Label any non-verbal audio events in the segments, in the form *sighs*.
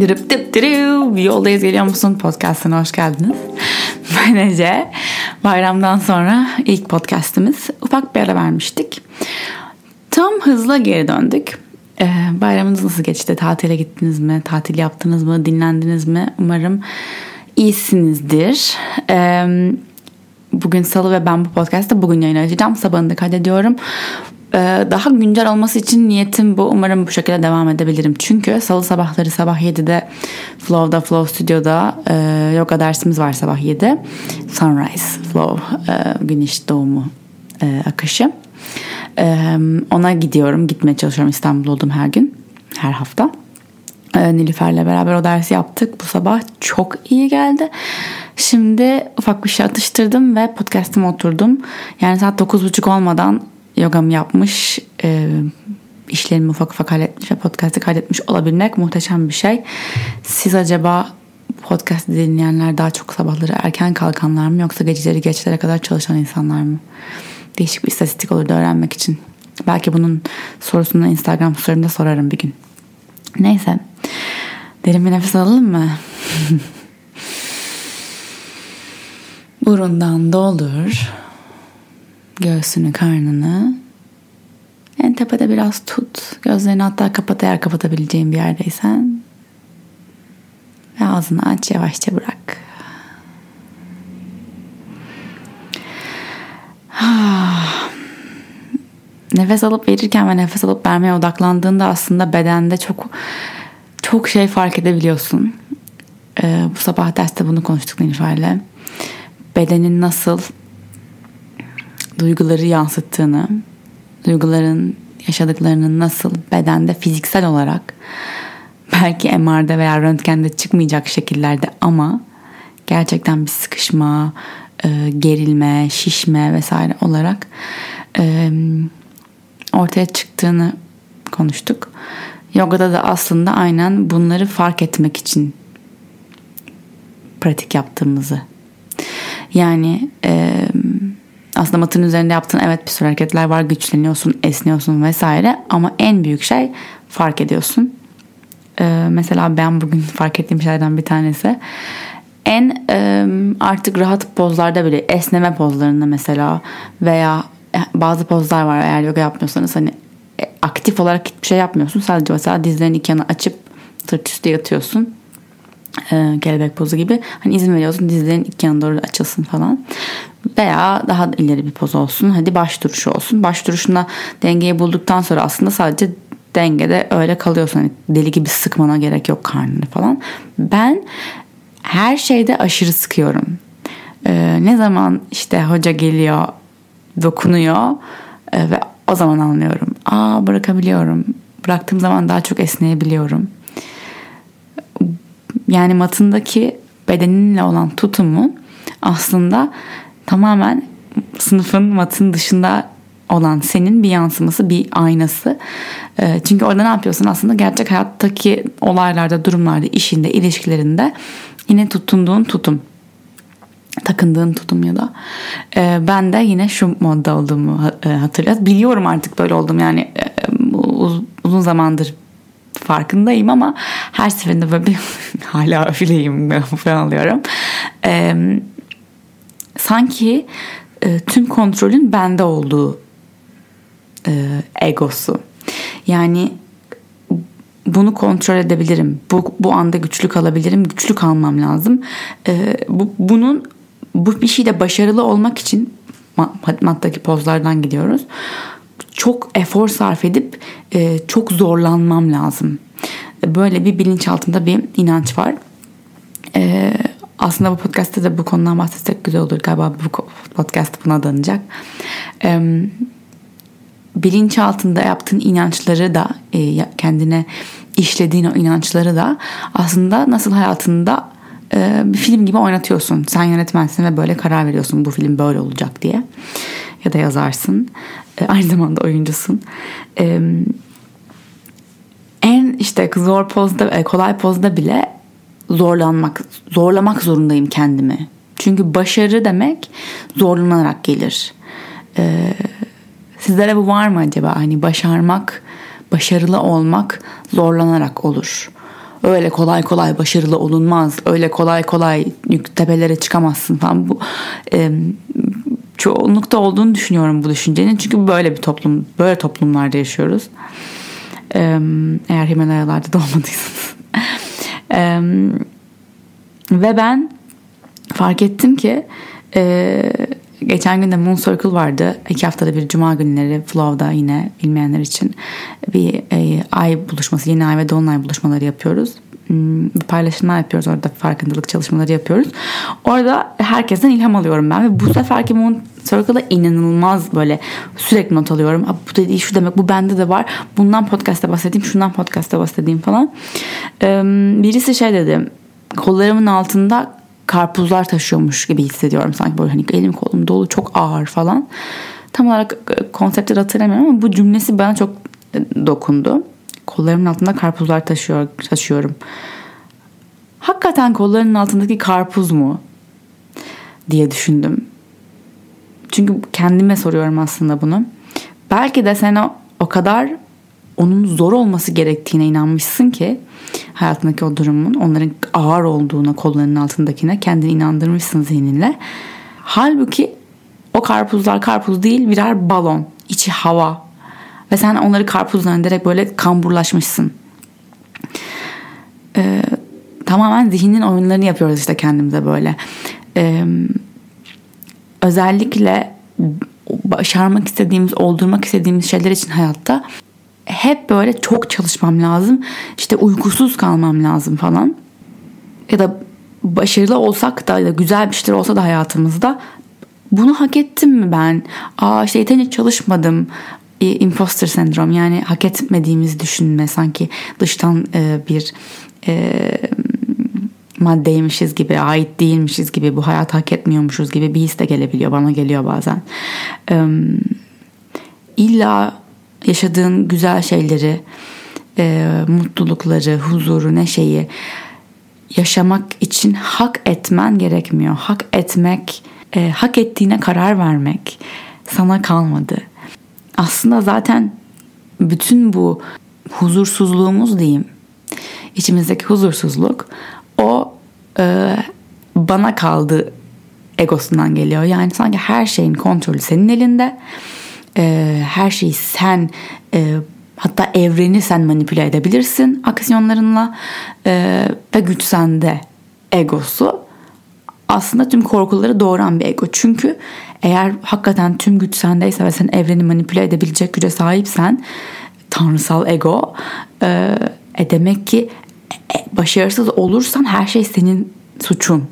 Dırıp dıp dırıp. Yoldayız geliyor musun? Podcast'ına hoş geldiniz. *laughs* Ben Ece. Bayramdan sonra ilk podcast'imiz. Ufak bir ara vermiştik. Tam hızla geri döndük. Ee, bayramınız nasıl geçti? Tatile gittiniz mi? Tatil yaptınız mı? Dinlendiniz mi? Umarım iyisinizdir. Ee, bugün salı ve ben bu podcast'ta bugün yayın açacağım. Sabahını da kaydediyorum. Ee, daha güncel olması için niyetim bu. Umarım bu şekilde devam edebilirim. Çünkü salı sabahları sabah 7'de Flow'da, Flow Studio'da e, yoga dersimiz var sabah 7. Sunrise Flow, e, güneş doğumu e, akışı. E, ona gidiyorum. Gitmeye çalışıyorum. İstanbul'da oldum her gün. Her hafta. E, Nilüfer'le beraber o dersi yaptık. Bu sabah çok iyi geldi. Şimdi ufak bir şey atıştırdım ve podcast'ıma oturdum. Yani saat 9.30 olmadan yogamı yapmış, e, işlerimi ufak ufak halletmiş ve podcast'ı kaydetmiş olabilmek muhteşem bir şey. Siz acaba podcast dinleyenler daha çok sabahları erken kalkanlar mı yoksa geceleri geçlere kadar çalışan insanlar mı? Değişik bir istatistik olurdu öğrenmek için. Belki bunun sorusunu Instagram story'imde sorarım bir gün. Neyse. Derin bir nefes alalım mı? *laughs* Burundan doldur. Göğsünü, karnını. En tepede biraz tut. Gözlerini hatta kapat eğer kapatabileceğin bir yerdeysen. Ve ağzını aç yavaşça bırak. *sighs* Nefes alıp verirken ve nefes alıp vermeye odaklandığında aslında bedende çok çok şey fark edebiliyorsun. Ee, bu sabah derste bunu konuştuk Nilüfer'le. Bedenin nasıl duyguları yansıttığını, duyguların yaşadıklarının nasıl bedende fiziksel olarak belki MR'da veya röntgende çıkmayacak şekillerde ama gerçekten bir sıkışma, e, gerilme, şişme vesaire olarak e, ortaya çıktığını konuştuk. Yogada da aslında aynen bunları fark etmek için pratik yaptığımızı. Yani e, aslında matın üzerinde yaptığın evet bir sürü hareketler var. Güçleniyorsun, esniyorsun vesaire. Ama en büyük şey fark ediyorsun. Ee, mesela ben bugün *laughs* fark ettiğim şeylerden bir tanesi. En e, artık rahat pozlarda bile esneme pozlarında mesela veya e, bazı pozlar var eğer yoga yapmıyorsanız hani e, aktif olarak hiçbir şey yapmıyorsun. Sadece mesela dizlerini iki yana açıp sırt üstü yatıyorsun e, kelebek pozu gibi. Hani izin veriyorsun dizlerin iki yana doğru açılsın falan. Veya daha ileri bir poz olsun. Hadi baş duruşu olsun. Baş duruşunda dengeyi bulduktan sonra aslında sadece dengede öyle kalıyorsun. Hani deli gibi sıkmana gerek yok karnını falan. Ben her şeyde aşırı sıkıyorum. Ee, ne zaman işte hoca geliyor dokunuyor e, ve o zaman anlıyorum. Aa bırakabiliyorum. Bıraktığım zaman daha çok esneyebiliyorum yani matındaki bedeninle olan tutumu aslında tamamen sınıfın matın dışında olan senin bir yansıması, bir aynası. Ee, çünkü orada ne yapıyorsun aslında gerçek hayattaki olaylarda, durumlarda, işinde, ilişkilerinde yine tutunduğun tutum. Takındığın tutum ya da. Ee, ben de yine şu modda olduğumu e, hatırlıyorum. Biliyorum artık böyle oldum yani e, uzun zamandır farkındayım ama her seferinde böyle bir *laughs* hala öfileyim falan alıyorum. Ee, sanki e, tüm kontrolün bende olduğu e, egosu. Yani bunu kontrol edebilirim. Bu, bu anda güçlü kalabilirim. Güçlü kalmam lazım. E, bu, bunun bu bir şeyde başarılı olmak için mattaki pozlardan gidiyoruz çok efor sarf edip e, çok zorlanmam lazım. Böyle bir bilinç altında bir inanç var. E, aslında bu podcast'te de bu konudan bahsetsek güzel olur. Galiba bu podcast buna danacak. E, bilinç altında yaptığın inançları da e, kendine işlediğin o inançları da aslında nasıl hayatında e, bir film gibi oynatıyorsun. Sen yönetmensin ve böyle karar veriyorsun bu film böyle olacak diye. Ya da yazarsın. E, aynı zamanda oyuncusun. E, en işte zor pozda, e, kolay pozda bile zorlanmak, zorlamak zorundayım kendimi. Çünkü başarı demek zorlanarak gelir. Ee, sizlere bu var mı acaba? Hani başarmak, başarılı olmak zorlanarak olur. öyle kolay kolay başarılı olunmaz. Öyle kolay kolay tepelere çıkamazsın falan. Bu e, çoğunlukta olduğunu düşünüyorum bu düşüncenin. Çünkü böyle bir toplum, böyle toplumlarda yaşıyoruz. Eğer Himalayalarda da olmadıysanız. *laughs* ve ben fark ettim ki e, geçen gün de Moon Circle vardı. İki haftada bir cuma günleri Flow'da yine bilmeyenler için bir e, ay buluşması, yeni ay ve dolunay buluşmaları yapıyoruz. Hmm, paylaşımlar yapıyoruz orada farkındalık çalışmaları yapıyoruz. Orada herkesten ilham alıyorum ben ve bu seferki Moon Circle'da inanılmaz böyle sürekli not alıyorum. Bu dediği şu demek bu bende de var. Bundan podcast'ta bahsedeyim şundan podcast'ta bahsedeyim falan. Birisi şey dedi kollarımın altında karpuzlar taşıyormuş gibi hissediyorum sanki böyle hani elim kolum dolu çok ağır falan. Tam olarak e, konsepti hatırlamıyorum ama bu cümlesi bana çok e, dokundu. Kollarımın altında karpuzlar taşıyor, taşıyorum. Hakikaten kollarının altındaki karpuz mu? diye düşündüm. Çünkü kendime soruyorum aslında bunu. Belki de sen o, o kadar onun zor olması gerektiğine inanmışsın ki hayatındaki o durumun onların ağır olduğuna kollarının altındakine kendini inandırmışsın zihninle. Halbuki o karpuzlar karpuz değil birer balon. içi hava. Ve sen onları karpuz zannederek böyle kamburlaşmışsın. Ee, tamamen zihnin oyunlarını yapıyoruz işte kendimize böyle. Ee, özellikle başarmak istediğimiz, oldurmak istediğimiz şeyler için hayatta hep böyle çok çalışmam lazım. İşte uykusuz kalmam lazım falan. Ya da başarılı olsak da ya da güzel bir şeyler olsa da hayatımızda bunu hak ettim mi ben? Aa işte yeterince çalışmadım. Imposter sendrom yani hak etmediğimizi düşünme sanki dıştan e, bir e, maddeymişiz gibi ait değilmişiz gibi bu hayat hak etmiyormuşuz gibi bir his de gelebiliyor bana geliyor bazen. E, illa yaşadığın güzel şeyleri, e, mutlulukları, huzuru, neşeyi yaşamak için hak etmen gerekmiyor. Hak etmek, e, hak ettiğine karar vermek sana kalmadı. Aslında zaten bütün bu huzursuzluğumuz diyeyim, içimizdeki huzursuzluk o e, bana kaldı egosundan geliyor. Yani sanki her şeyin kontrolü senin elinde e, her şeyi sen e, hatta evreni sen manipüle edebilirsin aksiyonlarınla e, ve güç sende egosu aslında tüm korkuları doğuran bir ego. Çünkü eğer hakikaten tüm güç sendeyse ve sen evreni manipüle edebilecek güce sahipsen tanrısal ego e, e demek ki e, başarısız olursan her şey senin suçun.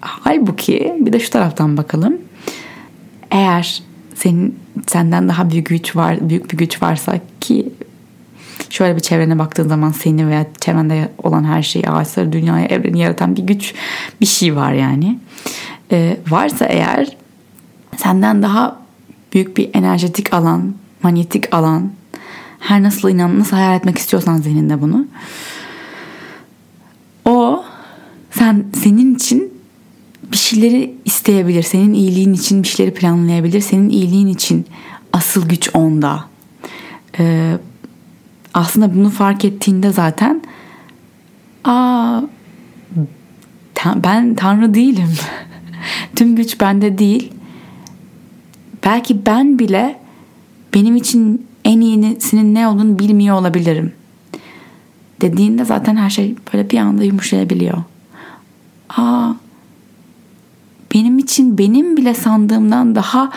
Halbuki bir de şu taraftan bakalım. Eğer senin senden daha büyük güç var büyük bir güç varsa ki şöyle bir çevrene baktığın zaman seni veya çevrende olan her şeyi ağaçları dünyayı evreni yaratan bir güç bir şey var yani ee, varsa eğer senden daha büyük bir enerjetik alan manyetik alan her nasıl inan nasıl hayal etmek istiyorsan zihninde bunu o sen senin için bir şeyleri isteyebilir. Senin iyiliğin için bir şeyleri planlayabilir. Senin iyiliğin için asıl güç onda. Ee, aslında bunu fark ettiğinde zaten aa ben tanrı değilim. *laughs* Tüm güç bende değil. Belki ben bile benim için en iyisinin ne olduğunu bilmiyor olabilirim. Dediğinde zaten her şey böyle bir anda yumuşayabiliyor. Aa benim için benim bile sandığımdan daha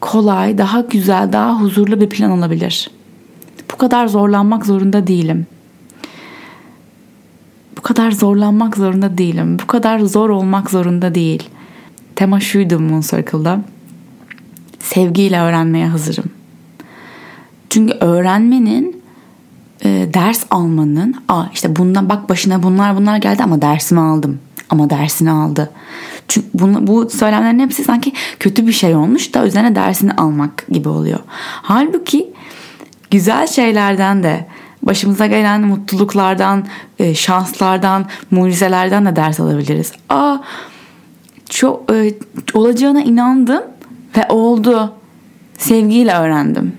kolay, daha güzel, daha huzurlu bir plan olabilir. Bu kadar zorlanmak zorunda değilim. Bu kadar zorlanmak zorunda değilim. Bu kadar zor olmak zorunda değil. Tema şuydu Moon Circle'da. Sevgiyle öğrenmeye hazırım. Çünkü öğrenmenin e, ders almanın, aa işte bundan bak başına bunlar bunlar geldi ama dersimi aldım. Ama dersini aldı. Çünkü bunu, bu söylemlerin hepsi sanki kötü bir şey olmuş da üzerine dersini almak gibi oluyor. Halbuki güzel şeylerden de başımıza gelen mutluluklardan, e, şanslardan, mucizelerden de ders alabiliriz. Aa çok e, olacağına inandım ve oldu. Sevgiyle öğrendim.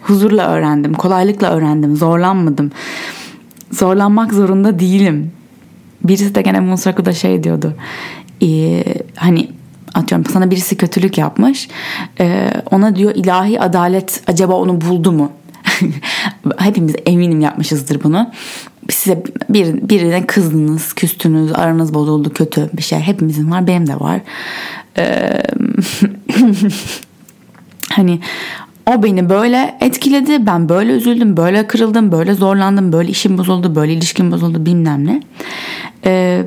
Huzurla öğrendim, kolaylıkla öğrendim, zorlanmadım. zorlanmak zorunda değilim. Birisi de gene Moon şey diyordu. Ee, hani atıyorum sana birisi kötülük yapmış. Ee, ona diyor ilahi adalet acaba onu buldu mu? *laughs* Hepimiz eminim yapmışızdır bunu. Size bir, birine kızdınız, küstünüz, aranız bozuldu, kötü bir şey. Hepimizin var, benim de var. Ee, *laughs* hani o beni böyle etkiledi. Ben böyle üzüldüm, böyle kırıldım, böyle zorlandım, böyle işim bozuldu, böyle ilişkim bozuldu bilmem ne. Ee,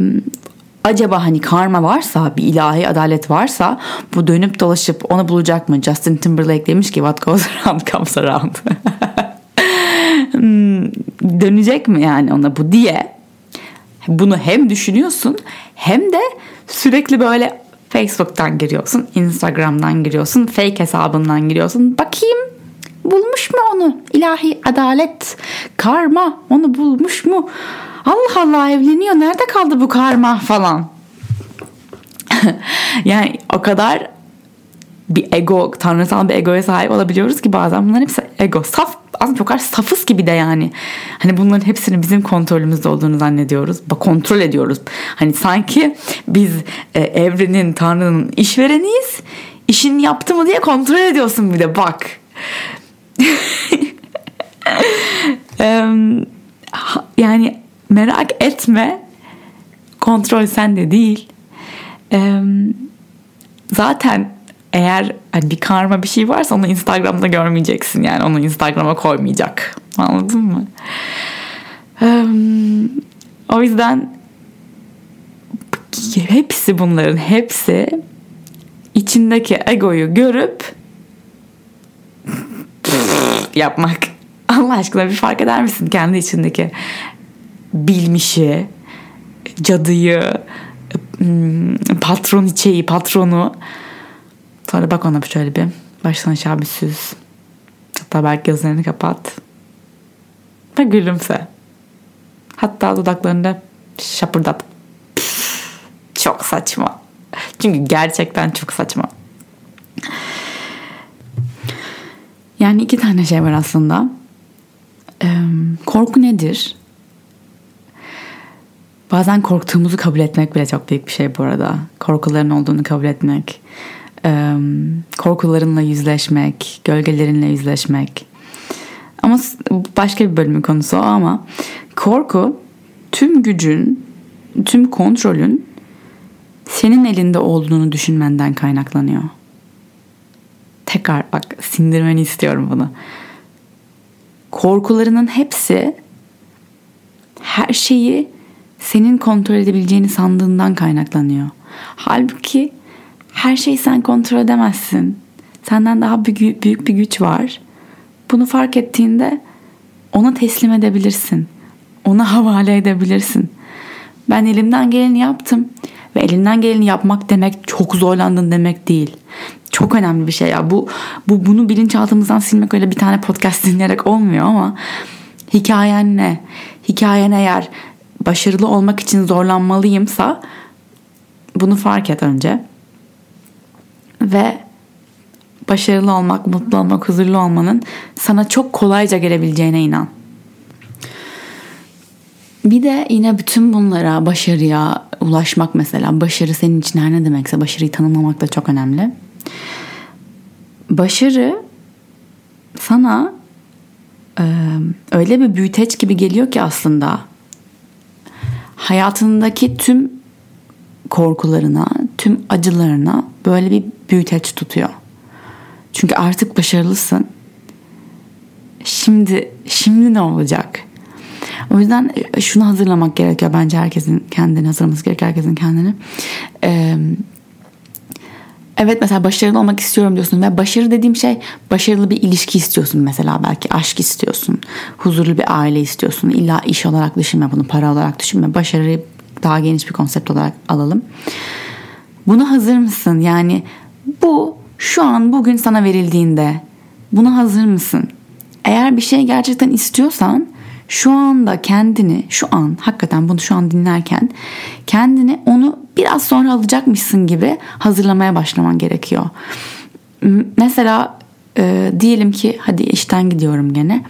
acaba hani karma varsa bir ilahi adalet varsa bu dönüp dolaşıp onu bulacak mı? Justin Timberlake demiş ki what goes around *laughs* comes around. *laughs* Hmm, dönecek mi yani ona bu diye bunu hem düşünüyorsun hem de sürekli böyle Facebook'tan giriyorsun, Instagram'dan giriyorsun, fake hesabından giriyorsun. Bakayım bulmuş mu onu? İlahi adalet, karma onu bulmuş mu? Allah Allah evleniyor. Nerede kaldı bu karma falan. *laughs* yani o kadar bir ego, tanrısal bir egoya sahip olabiliyoruz ki bazen bunların hepsi ego. Saf, aslında çok kadar safız gibi de yani. Hani bunların hepsinin bizim kontrolümüzde olduğunu zannediyoruz. Bak kontrol ediyoruz. Hani sanki biz e, evrenin, tanrının işvereniyiz. İşini yaptı mı diye kontrol ediyorsun bir de bak. *laughs* yani merak etme. Kontrol sende değil. zaten eğer hani bir karma bir şey varsa onu Instagram'da görmeyeceksin. Yani onu Instagram'a koymayacak. Anladın mı? o yüzden hepsi bunların hepsi içindeki egoyu görüp *laughs* yapmak. Allah aşkına bir fark eder misin kendi içindeki bilmişi, cadıyı, patron içeyi, patronu. Sonra bak ona şöyle bir baştan aşağı bir süz. Hatta belki gözlerini kapat. Ve gülümse. Hatta dudaklarında şapırdat. çok saçma. Çünkü gerçekten çok saçma. Yani iki tane şey var aslında. korku nedir? Bazen korktuğumuzu kabul etmek bile çok büyük bir şey bu arada. Korkuların olduğunu kabul etmek. korkularınla yüzleşmek, gölgelerinle yüzleşmek. Ama başka bir bölümün konusu o ama korku tüm gücün, tüm kontrolün senin elinde olduğunu düşünmenden kaynaklanıyor. Tekrar bak sindirmeni istiyorum bunu. Korkularının hepsi her şeyi senin kontrol edebileceğini sandığından kaynaklanıyor. Halbuki her şeyi sen kontrol edemezsin. Senden daha büyük, bir güç var. Bunu fark ettiğinde ona teslim edebilirsin. Ona havale edebilirsin. Ben elimden geleni yaptım ve elinden geleni yapmak demek çok zorlandın demek değil. Çok önemli bir şey ya. Bu bu bunu bilinçaltımızdan silmek öyle bir tane podcast *laughs* dinleyerek olmuyor ama hikayen ne? Hikayen eğer başarılı olmak için zorlanmalıyımsa bunu fark et önce. Ve başarılı olmak, mutlu olmak, huzurlu olmanın sana çok kolayca gelebileceğine inan. Bir de yine bütün bunlara, başarıya ulaşmak mesela, başarı senin için her ne demekse başarıyı tanımlamak da çok önemli. Başarı sana e, öyle bir büyüteç gibi geliyor ki aslında hayatındaki tüm korkularına, tüm acılarına böyle bir büyüteç tutuyor. Çünkü artık başarılısın. Şimdi şimdi ne olacak? O yüzden e, şunu hazırlamak gerekiyor bence herkesin kendini hazırlaması gerekiyor herkesin kendini. Ee, evet mesela başarılı olmak istiyorum diyorsun ve başarı dediğim şey başarılı bir ilişki istiyorsun mesela belki aşk istiyorsun huzurlu bir aile istiyorsun illa iş olarak düşünme bunu para olarak düşünme başarıyı daha geniş bir konsept olarak alalım. Buna hazır mısın? Yani bu şu an bugün sana verildiğinde buna hazır mısın? Eğer bir şey gerçekten istiyorsan şu anda kendini şu an hakikaten bunu şu an dinlerken kendini onu biraz sonra alacakmışsın gibi hazırlamaya başlaman gerekiyor. Mesela e, diyelim ki hadi işten gidiyorum gene.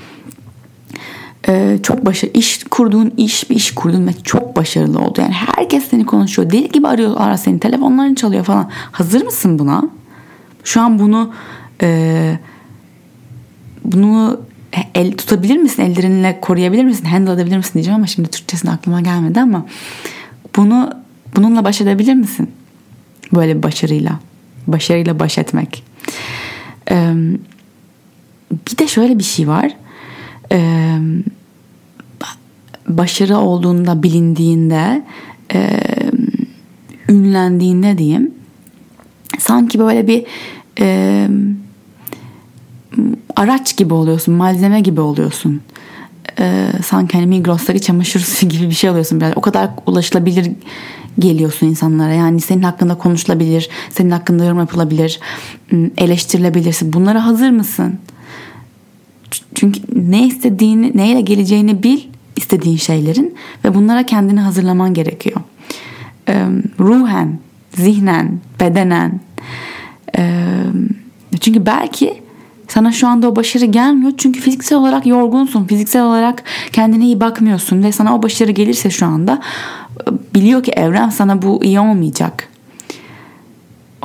e, çok başarılı iş kurduğun iş bir iş kurdun ve çok başarılı oldu. Yani herkes seni konuşuyor. Deli gibi arıyorlar seni. Telefonların çalıyor falan. Hazır mısın buna? Şu an bunu e, bunu el tutabilir misin? Ellerinle koruyabilir misin? Handle edebilir misin diyeceğim ama şimdi Türkçesine aklıma gelmedi ama bunu bununla baş edebilir misin? Böyle bir başarıyla. Başarıyla baş etmek. Ee, bir de şöyle bir şey var. Ee, başarı olduğunda bilindiğinde e, ünlendiğinde diyeyim sanki böyle bir e, araç gibi oluyorsun malzeme gibi oluyorsun e, sanki hani Migros'taki çamaşır suyu *laughs* gibi bir şey oluyorsun biraz o kadar ulaşılabilir geliyorsun insanlara yani senin hakkında konuşulabilir senin hakkında yorum yapılabilir eleştirilebilirsin bunlara hazır mısın çünkü ne istediğini neyle geleceğini bil istediğin şeylerin ve bunlara kendini hazırlaman gerekiyor. Ruhen, zihnen, bedenen. Çünkü belki sana şu anda o başarı gelmiyor çünkü fiziksel olarak yorgunsun. Fiziksel olarak kendine iyi bakmıyorsun ve sana o başarı gelirse şu anda biliyor ki evren sana bu iyi olmayacak.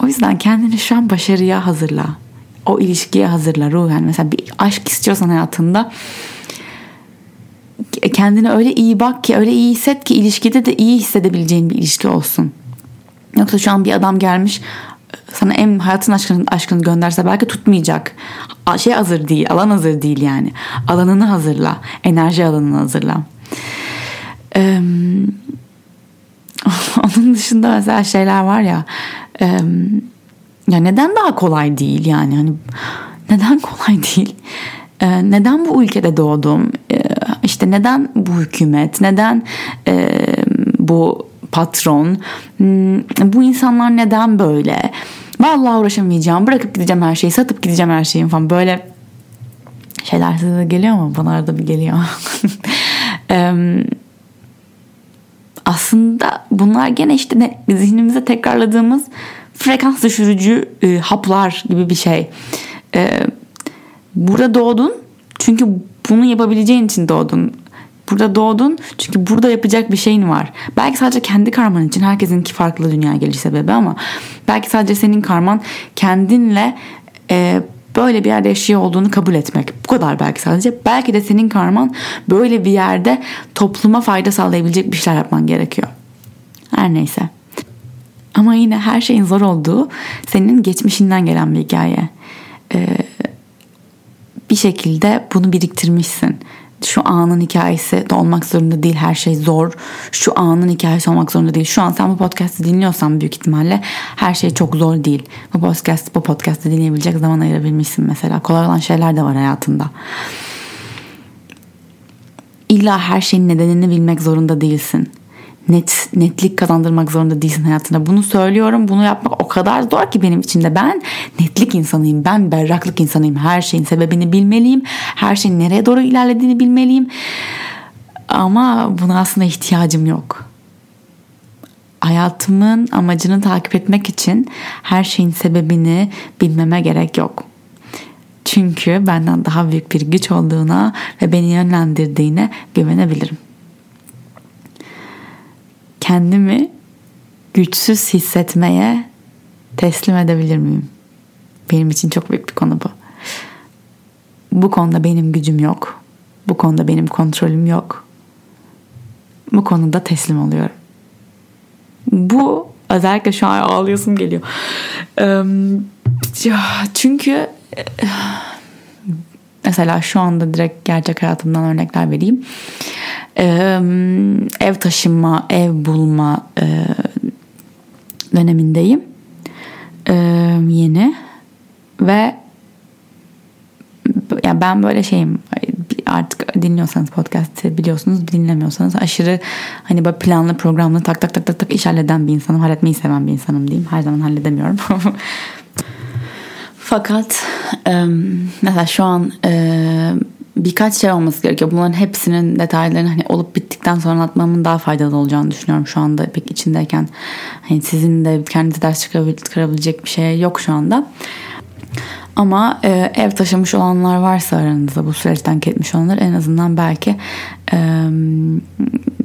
O yüzden kendini şu an başarıya hazırla. O ilişkiye hazırla ruhen. Mesela bir aşk istiyorsan hayatında kendine öyle iyi bak ki öyle iyi hisset ki ilişkide de iyi hissedebileceğin bir ilişki olsun. Yoksa şu an bir adam gelmiş sana en hayatın aşkını, aşkını gönderse belki tutmayacak. Şey hazır değil, alan hazır değil yani. Alanını hazırla, enerji alanını hazırla. Ee, *laughs* onun dışında mesela şeyler var ya. E, ya neden daha kolay değil yani? Hani neden *laughs* kolay değil? Ee, neden bu ülkede doğdum? Ee, işte neden bu hükümet? Neden e, bu patron? Hmm, bu insanlar neden böyle? Vallahi uğraşamayacağım. Bırakıp gideceğim her şeyi. Satıp gideceğim her şeyi falan. Böyle şeyler size geliyor mu? Bana arada bir geliyor. *laughs* aslında bunlar gene işte ne, zihnimize tekrarladığımız frekans düşürücü e, haplar gibi bir şey. E, burada doğdun çünkü bunu yapabileceğin için doğdun. Burada doğdun çünkü burada yapacak bir şeyin var. Belki sadece kendi karman için herkesinki farklı dünya geliş sebebi ama belki sadece senin karman kendinle e, böyle bir yerde yaşıyor olduğunu kabul etmek. Bu kadar belki sadece. Belki de senin karman böyle bir yerde topluma fayda sağlayabilecek bir şeyler yapman gerekiyor. Her neyse. Ama yine her şeyin zor olduğu senin geçmişinden gelen bir hikaye. Ee, bir şekilde bunu biriktirmişsin. Şu anın hikayesi de olmak zorunda değil. Her şey zor. Şu anın hikayesi olmak zorunda değil. Şu an sen bu podcast'i dinliyorsan büyük ihtimalle her şey çok zor değil. Bu podcast bu podcast'i dinleyebilecek zaman ayırabilmişsin mesela. Kolay olan şeyler de var hayatında. İlla her şeyin nedenini bilmek zorunda değilsin net netlik kazandırmak zorunda değilsin hayatına. Bunu söylüyorum. Bunu yapmak o kadar zor ki benim için de. Ben netlik insanıyım. Ben berraklık insanıyım. Her şeyin sebebini bilmeliyim. Her şeyin nereye doğru ilerlediğini bilmeliyim. Ama buna aslında ihtiyacım yok. Hayatımın amacını takip etmek için her şeyin sebebini bilmeme gerek yok. Çünkü benden daha büyük bir güç olduğuna ve beni yönlendirdiğine güvenebilirim kendimi güçsüz hissetmeye teslim edebilir miyim? Benim için çok büyük bir konu bu. Bu konuda benim gücüm yok. Bu konuda benim kontrolüm yok. Bu konuda teslim oluyorum. Bu özellikle şu an ağlıyorsun geliyor. Çünkü mesela şu anda direkt gerçek hayatımdan örnekler vereyim ev taşınma, ev bulma dönemindeyim. Yeni. Ve yani ben böyle şeyim artık dinliyorsanız podcast'i biliyorsunuz dinlemiyorsanız aşırı hani böyle planlı programlı tak tak tak tak tak iş halleden bir insanım halletmeyi seven bir insanım diyeyim. Her zaman halledemiyorum. *laughs* Fakat mesela şu an birkaç şey olması gerekiyor. Bunların hepsinin detaylarını hani olup bittikten sonra anlatmamın daha faydalı olacağını düşünüyorum şu anda pek içindeyken. Hani sizin de kendinize ders çıkarabilecek bir şey yok şu anda. Ama e, ev taşımış olanlar varsa aranızda bu süreçten geçmiş olanlar en azından belki e,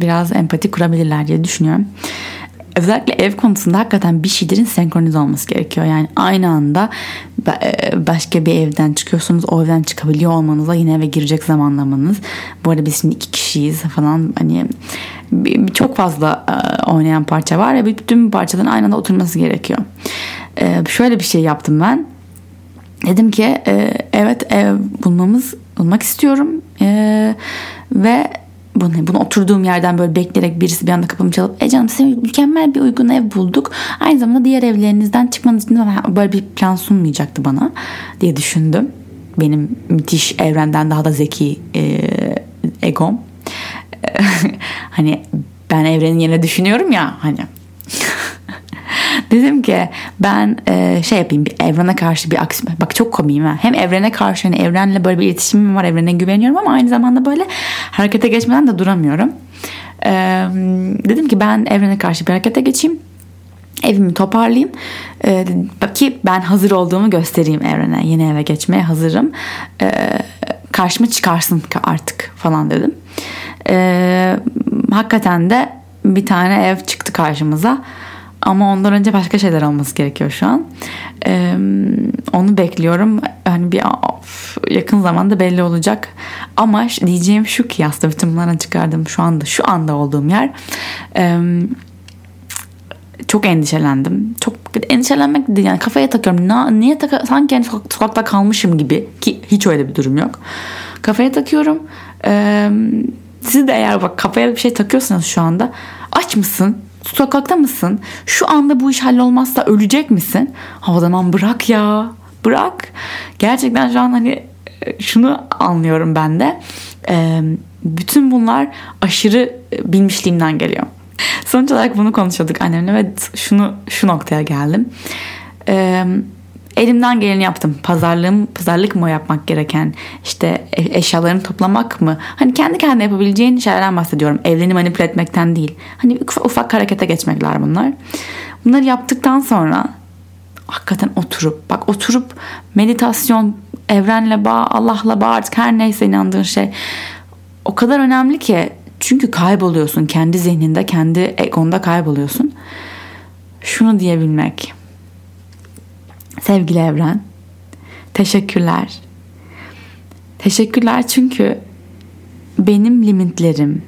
biraz empati kurabilirler diye düşünüyorum. Özellikle ev konusunda hakikaten bir şeylerin senkronize olması gerekiyor. Yani aynı anda başka bir evden çıkıyorsunuz o evden çıkabiliyor olmanıza yine eve girecek zamanlamanız. Bu arada biz şimdi iki kişiyiz falan hani çok fazla e, oynayan parça var ve bütün parçaların aynı anda oturması gerekiyor. E, şöyle bir şey yaptım ben. Dedim ki evet ev bulmamız bulmak istiyorum ve bunu, bunu oturduğum yerden böyle bekleyerek birisi bir anda kapımı çalıp e canım size mükemmel bir uygun ev bulduk. Aynı zamanda diğer evlerinizden çıkmanız için böyle bir plan sunmayacaktı bana diye düşündüm. Benim müthiş evrenden daha da zeki e, egom. *laughs* hani ben evrenin yerine düşünüyorum ya hani Dedim ki ben e, şey yapayım bir evrene karşı bir aksiyon. Bak çok komiyim ha. Hem evrene karşı hani evrenle böyle bir iletişimim var. Evrene güveniyorum ama aynı zamanda böyle harekete geçmeden de duramıyorum. E, dedim ki ben evrene karşı bir harekete geçeyim. Evimi toparlayayım. E, ki ben hazır olduğumu göstereyim evrene. Yeni eve geçmeye hazırım. E, karşıma çıkarsın artık falan dedim. E, hakikaten de bir tane ev çıktı karşımıza. Ama ondan önce başka şeyler olması gerekiyor şu an. Ee, onu bekliyorum. Hani bir yakın zamanda belli olacak. Ama diyeceğim şu ki aslında bütün bunlara çıkardım şu anda şu anda olduğum yer. Ee, çok endişelendim. Çok endişelenmek değil yani kafaya takıyorum. Na, niye taka, sanki yani sokakta kalmışım gibi ki hiç öyle bir durum yok. Kafaya takıyorum. Ee, siz de eğer bak kafaya bir şey takıyorsanız şu anda aç mısın? Sokakta mısın? Şu anda bu iş hallolmazsa ölecek misin? Ha o zaman bırak ya. Bırak. Gerçekten şu an hani e, şunu anlıyorum ben de. E, bütün bunlar aşırı e, bilmişliğimden geliyor. Sonuç olarak bunu konuşuyorduk annemle ve şunu şu noktaya geldim. Eee elimden geleni yaptım. Pazarlığım, pazarlık mı yapmak gereken işte e, eşyalarını toplamak mı? Hani kendi kendine yapabileceğin şeylerden bahsediyorum. Evleni manipüle etmekten değil. Hani ufak, ufak harekete geçmekler bunlar. Bunları yaptıktan sonra hakikaten oturup bak oturup meditasyon, evrenle bağ, Allah'la bağ artık her neyse inandığın şey o kadar önemli ki çünkü kayboluyorsun kendi zihninde, kendi egonda kayboluyorsun. Şunu diyebilmek Sevgili evren, teşekkürler. Teşekkürler çünkü benim limitlerim,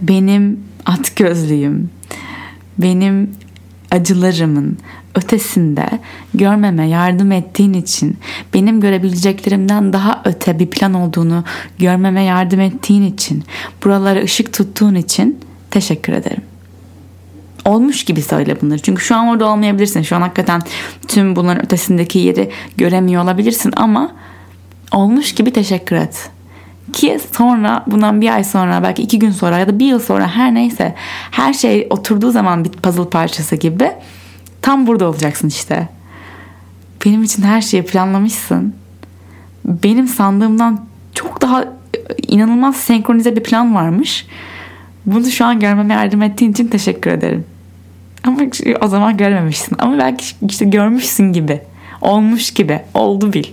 benim at gözlüğüm, benim acılarımın ötesinde görmeme yardım ettiğin için, benim görebileceklerimden daha öte bir plan olduğunu görmeme yardım ettiğin için, buralara ışık tuttuğun için teşekkür ederim olmuş gibi söyle bunları. Çünkü şu an orada olmayabilirsin. Şu an hakikaten tüm bunların ötesindeki yeri göremiyor olabilirsin ama olmuş gibi teşekkür et. Ki sonra bundan bir ay sonra belki iki gün sonra ya da bir yıl sonra her neyse her şey oturduğu zaman bir puzzle parçası gibi tam burada olacaksın işte. Benim için her şeyi planlamışsın. Benim sandığımdan çok daha inanılmaz senkronize bir plan varmış. Bunu şu an görmeme yardım ettiğin için teşekkür ederim. Ama o zaman görmemişsin. Ama belki işte görmüşsün gibi. Olmuş gibi. Oldu bil.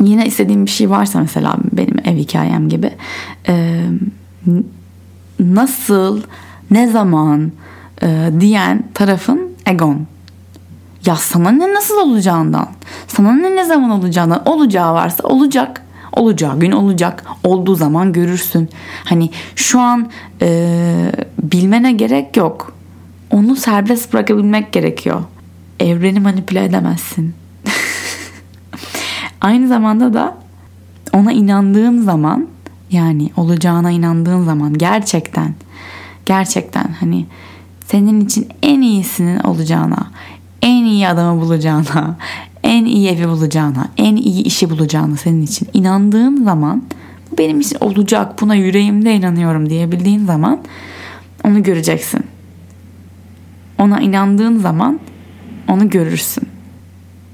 Yine istediğim bir şey varsa mesela benim ev hikayem gibi. Nasıl, ne zaman diyen tarafın egon. Ya sana ne nasıl olacağından, sana ne ne zaman olacağından, olacağı varsa olacak. Olacağı gün olacak. Olduğu zaman görürsün. Hani şu an e, bilmene gerek yok onu serbest bırakabilmek gerekiyor. Evreni manipüle edemezsin. *laughs* Aynı zamanda da ona inandığın zaman yani olacağına inandığın zaman gerçekten gerçekten hani senin için en iyisinin olacağına, en iyi adamı bulacağına, en iyi evi bulacağına, en iyi işi bulacağına senin için inandığın zaman bu benim için olacak, buna yüreğimde inanıyorum diyebildiğin zaman onu göreceksin. Ona inandığın zaman onu görürsün.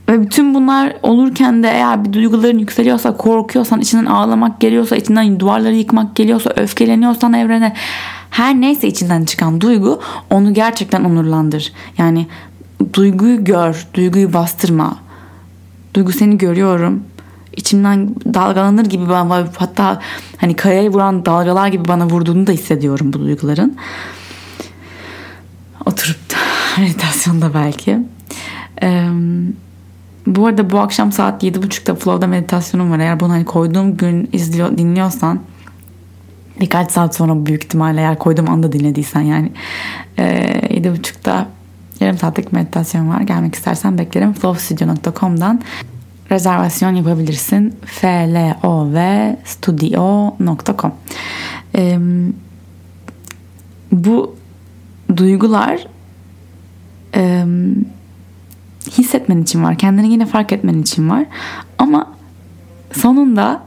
Ve bütün bunlar olurken de eğer bir duyguların yükseliyorsa, korkuyorsan, içinden ağlamak geliyorsa, içinden duvarları yıkmak geliyorsa, öfkeleniyorsan evrene her neyse içinden çıkan duygu onu gerçekten onurlandır. Yani duyguyu gör, duyguyu bastırma. Duygu seni görüyorum. İçimden dalgalanır gibi bana hatta hani kayaya vuran dalgalar gibi bana vurduğunu da hissediyorum bu duyguların. Oturup meditasyonda belki. Ee, bu arada bu akşam saat 7.30'da Flow'da meditasyonum var. Eğer bunu hani koyduğum gün izliyor, dinliyorsan birkaç saat sonra büyük ihtimalle eğer koyduğum anda dinlediysen yani e, 7.30'da yarım saatlik meditasyon var. Gelmek istersen beklerim. flowstudio.com'dan rezervasyon yapabilirsin. flov studio.com e, Bu duygular hissetmen için var. Kendini yine fark etmen için var. Ama sonunda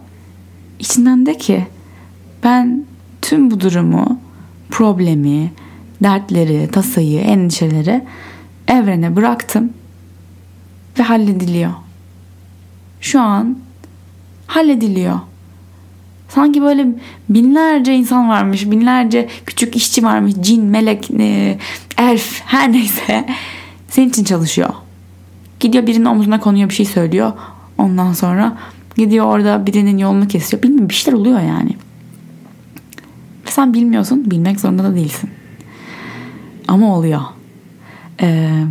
içinden de ki ben tüm bu durumu, problemi, dertleri, tasayı, endişeleri evrene bıraktım ve hallediliyor. Şu an hallediliyor. Sanki böyle binlerce insan varmış, binlerce küçük işçi varmış, cin, melek, e, elf her neyse senin için çalışıyor. Gidiyor birinin omzuna konuyor bir şey söylüyor. Ondan sonra gidiyor orada birinin yolunu kesiyor. Bilmiyorum bir şeyler oluyor yani. Ve sen bilmiyorsun. Bilmek zorunda da değilsin. Ama oluyor. Ee,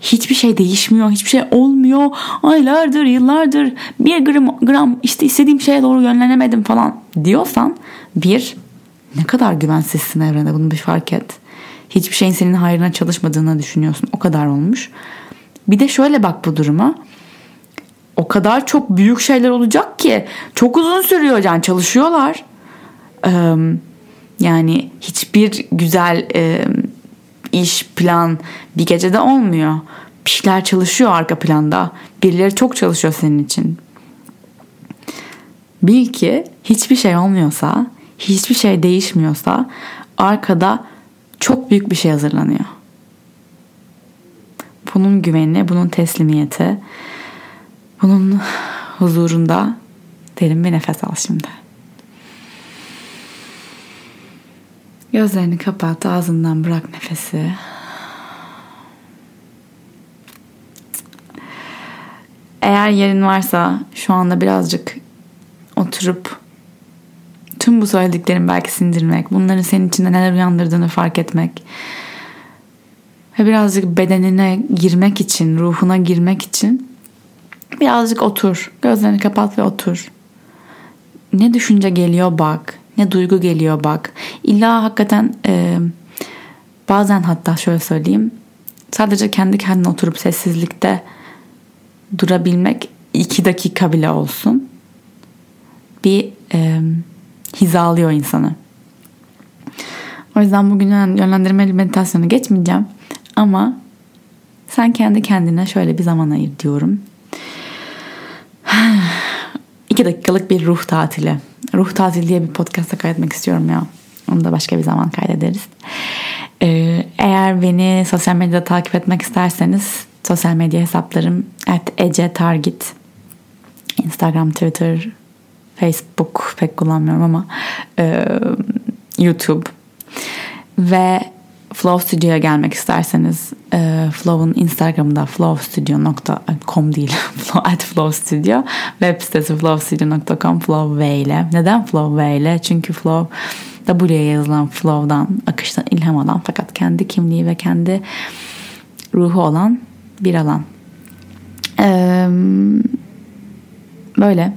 hiçbir şey değişmiyor. Hiçbir şey olmuyor. Aylardır, yıllardır bir gram, gram işte istediğim şeye doğru yönlenemedim falan diyorsan bir ne kadar güvensizsin evrene bunu bir fark et. Hiçbir şeyin senin hayrına çalışmadığını düşünüyorsun. O kadar olmuş. Bir de şöyle bak bu duruma. O kadar çok büyük şeyler olacak ki çok uzun sürüyor yani çalışıyorlar. Ee, yani hiçbir güzel e, iş plan bir gecede olmuyor. Bir şeyler çalışıyor arka planda. Birileri çok çalışıyor senin için. Bil ki hiçbir şey olmuyorsa, hiçbir şey değişmiyorsa arkada çok büyük bir şey hazırlanıyor. Bunun güveni, bunun teslimiyeti, bunun huzurunda derin bir nefes al şimdi. Gözlerini kapat, ağzından bırak nefesi. Eğer yerin varsa şu anda birazcık oturup tüm bu söylediklerim belki sindirmek, bunların senin içinde neler uyandırdığını fark etmek ve birazcık bedenine girmek için, ruhuna girmek için birazcık otur. Gözlerini kapat ve otur. Ne düşünce geliyor bak. Ne duygu geliyor bak. İlla hakikaten e, bazen hatta şöyle söyleyeyim. Sadece kendi kendine oturup sessizlikte durabilmek iki dakika bile olsun. Bir e, hizalıyor insanı. O yüzden bugün yönlendirmeli meditasyonu geçmeyeceğim. Ama sen kendi kendine şöyle bir zaman ayır diyorum. *sighs* İki dakikalık bir ruh tatili. Ruh tatili diye bir podcast'a kaydetmek istiyorum ya. Onu da başka bir zaman kaydederiz. Ee, eğer beni sosyal medyada takip etmek isterseniz sosyal medya hesaplarım at Ece. Instagram, Twitter, Facebook pek kullanmıyorum ama e, YouTube. Ve Flow Studio'ya gelmek isterseniz e, Flow'un Instagram'da flowstudio.com değil *laughs* at Flow Studio. Web sitesi flowstudio.com Flow V ile. Neden Flow V ile? Çünkü Flow W'ye yazılan Flow'dan akıştan ilham alan fakat kendi kimliği ve kendi ruhu olan bir alan. Ee, böyle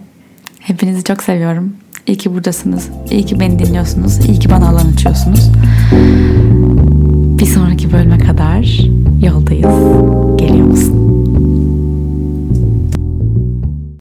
Hepinizi çok seviyorum. İyi ki buradasınız. İyi ki beni dinliyorsunuz. İyi ki bana alan açıyorsunuz. Bir sonraki bölüme kadar yoldayız. Geliyor musun?